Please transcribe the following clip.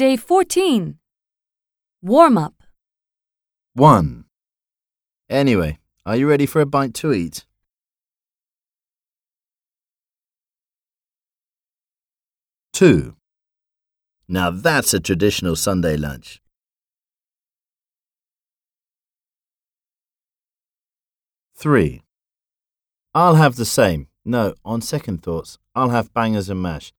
Day 14. Warm up. 1. Anyway, are you ready for a bite to eat? 2. Now that's a traditional Sunday lunch. 3. I'll have the same. No, on second thoughts, I'll have bangers and mash.